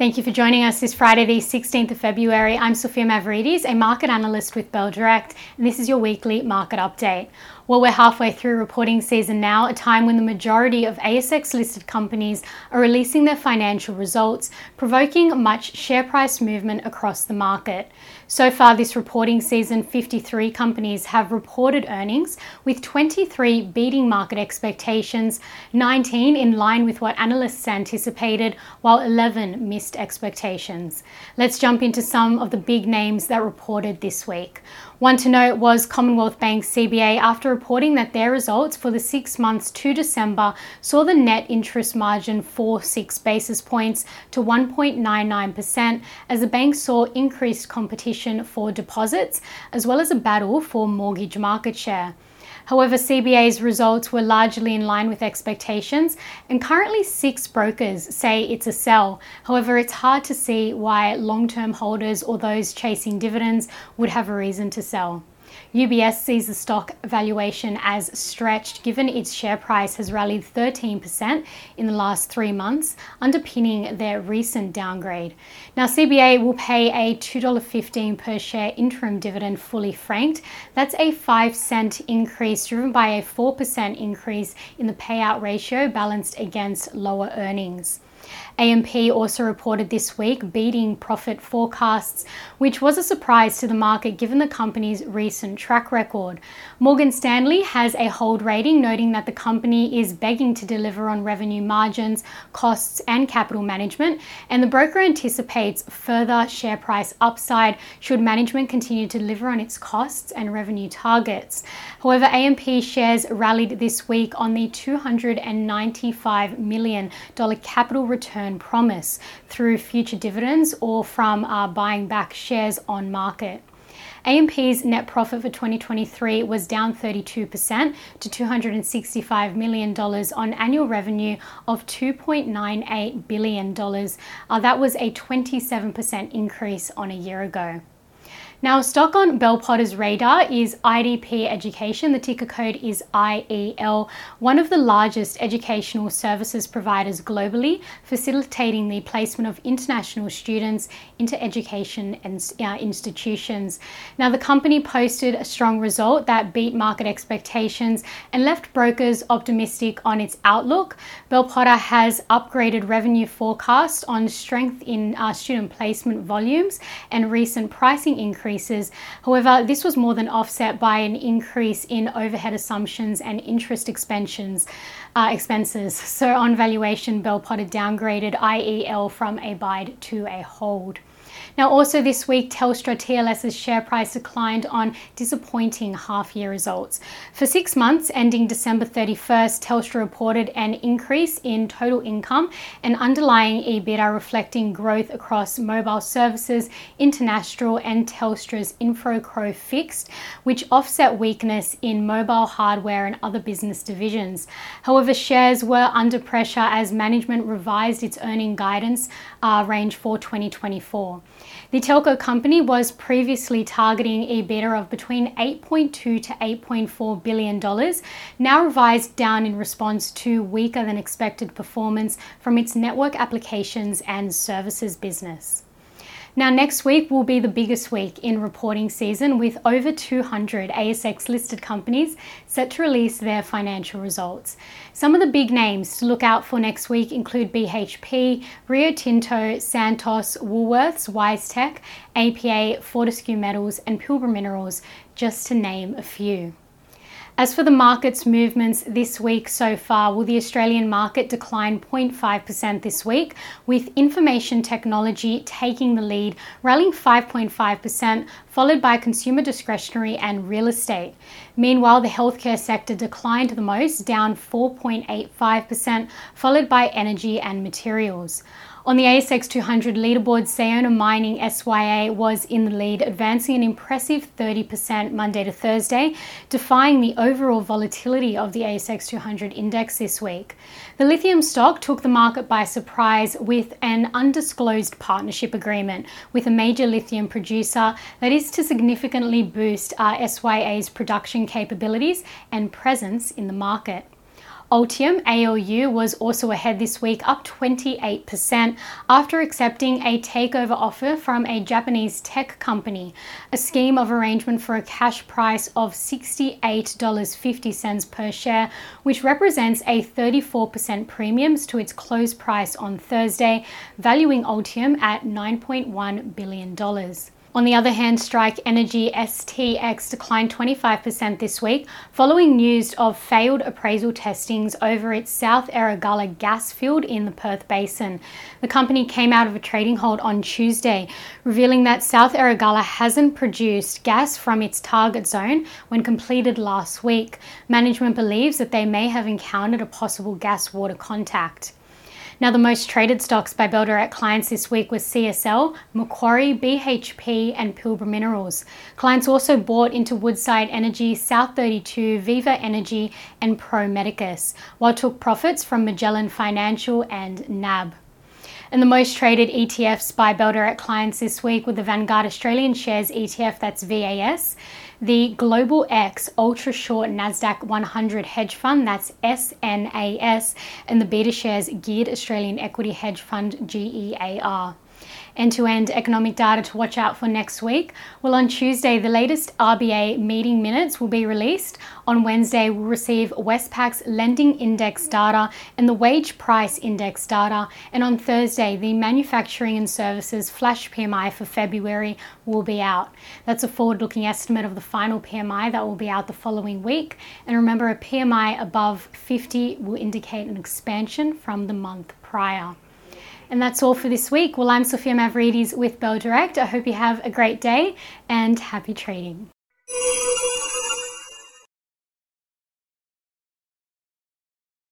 Thank you for joining us this Friday, the 16th of February. I'm Sophia Mavridis, a market analyst with Bell Direct, and this is your weekly market update. Well, we're halfway through reporting season now, a time when the majority of ASX listed companies are releasing their financial results, provoking much share price movement across the market. So far this reporting season, 53 companies have reported earnings, with 23 beating market expectations, 19 in line with what analysts anticipated, while 11 missed expectations. Let's jump into some of the big names that reported this week. One to note was Commonwealth Bank CBA after reporting that their results for the six months to December saw the net interest margin fall six basis points to 1.99% as the bank saw increased competition for deposits as well as a battle for mortgage market share. However, CBA's results were largely in line with expectations, and currently six brokers say it's a sell. However, it's hard to see why long term holders or those chasing dividends would have a reason to sell. UBS sees the stock valuation as stretched given its share price has rallied 13% in the last three months, underpinning their recent downgrade. Now, CBA will pay a $2.15 per share interim dividend fully franked. That's a 5 cent increase driven by a 4% increase in the payout ratio balanced against lower earnings. AMP also reported this week beating profit forecasts, which was a surprise to the market given the company's recent track record. Morgan Stanley has a hold rating, noting that the company is begging to deliver on revenue margins, costs, and capital management, and the broker anticipates further share price upside should management continue to deliver on its costs and revenue targets. However, AMP shares rallied this week on the $295 million capital return promise through future dividends or from uh, buying back shares on market. AMP's net profit for 2023 was down 32% to $265 million on annual revenue of $2.98 billion. Uh, that was a 27% increase on a year ago. Now, stock on Bell Potter's radar is IDP Education. The ticker code is IEL, one of the largest educational services providers globally, facilitating the placement of international students into education and uh, institutions. Now, the company posted a strong result that beat market expectations and left brokers optimistic on its outlook. Bell Potter has upgraded revenue forecast on strength in uh, student placement volumes and recent pricing increases increases. However, this was more than offset by an increase in overhead assumptions and interest expenses. Uh, expenses. So on valuation, Bell Potter downgraded IEL from a buy to a hold. Now, also this week, Telstra TLS's share price declined on disappointing half year results. For six months ending December 31st, Telstra reported an increase in total income and underlying EBITDA reflecting growth across mobile services, international, and Telstra's InfraCo fixed, which offset weakness in mobile hardware and other business divisions. However, shares were under pressure as management revised its earning guidance uh, range for 2024. The telco company was previously targeting a EBITDA of between 8.2 to 8.4 billion dollars, now revised down in response to weaker than expected performance from its network applications and services business. Now, next week will be the biggest week in reporting season with over 200 ASX listed companies set to release their financial results. Some of the big names to look out for next week include BHP, Rio Tinto, Santos, Woolworths, WiseTech, APA, Fortescue Metals, and Pilbara Minerals, just to name a few. As for the market's movements this week so far, will the Australian market decline 0.5% this week, with information technology taking the lead, rallying 5.5%, followed by consumer discretionary and real estate. Meanwhile, the healthcare sector declined the most, down 4.85%, followed by energy and materials. On the ASX 200 leaderboard, Sayona Mining SYA was in the lead, advancing an impressive 30% Monday to Thursday, defying the overall volatility of the ASX 200 index this week. The lithium stock took the market by surprise with an undisclosed partnership agreement with a major lithium producer that is to significantly boost our SYA's production capabilities and presence in the market. Altium ALU was also ahead this week, up 28%, after accepting a takeover offer from a Japanese tech company, a scheme of arrangement for a cash price of $68.50 per share, which represents a 34% premium to its close price on Thursday, valuing Altium at $9.1 billion. On the other hand, Strike Energy STX declined 25% this week following news of failed appraisal testings over its South Erregulla gas field in the Perth Basin. The company came out of a trading hold on Tuesday, revealing that South Erregulla hasn't produced gas from its target zone when completed last week. Management believes that they may have encountered a possible gas water contact. Now, the most traded stocks by Bell clients this week was CSL, Macquarie, BHP, and Pilbara Minerals. Clients also bought into Woodside Energy, South 32, Viva Energy, and Pro Medicus, while took profits from Magellan Financial and NAB. And the most traded ETFs by Bell clients this week were the Vanguard Australian Shares ETF, that's VAS, the Global X Ultra Short NASDAQ 100 Hedge Fund, that's SNAS, and the BetaShares Geared Australian Equity Hedge Fund, GEAR end to end economic data to watch out for next week? Well, on Tuesday, the latest RBA meeting minutes will be released. On Wednesday, we'll receive Westpac's lending index data and the wage price index data. And on Thursday, the manufacturing and services flash PMI for February will be out. That's a forward looking estimate of the final PMI that will be out the following week. And remember, a PMI above 50 will indicate an expansion from the month prior. And that's all for this week. Well, I'm Sophia Mavridis with Bell Direct. I hope you have a great day and happy trading.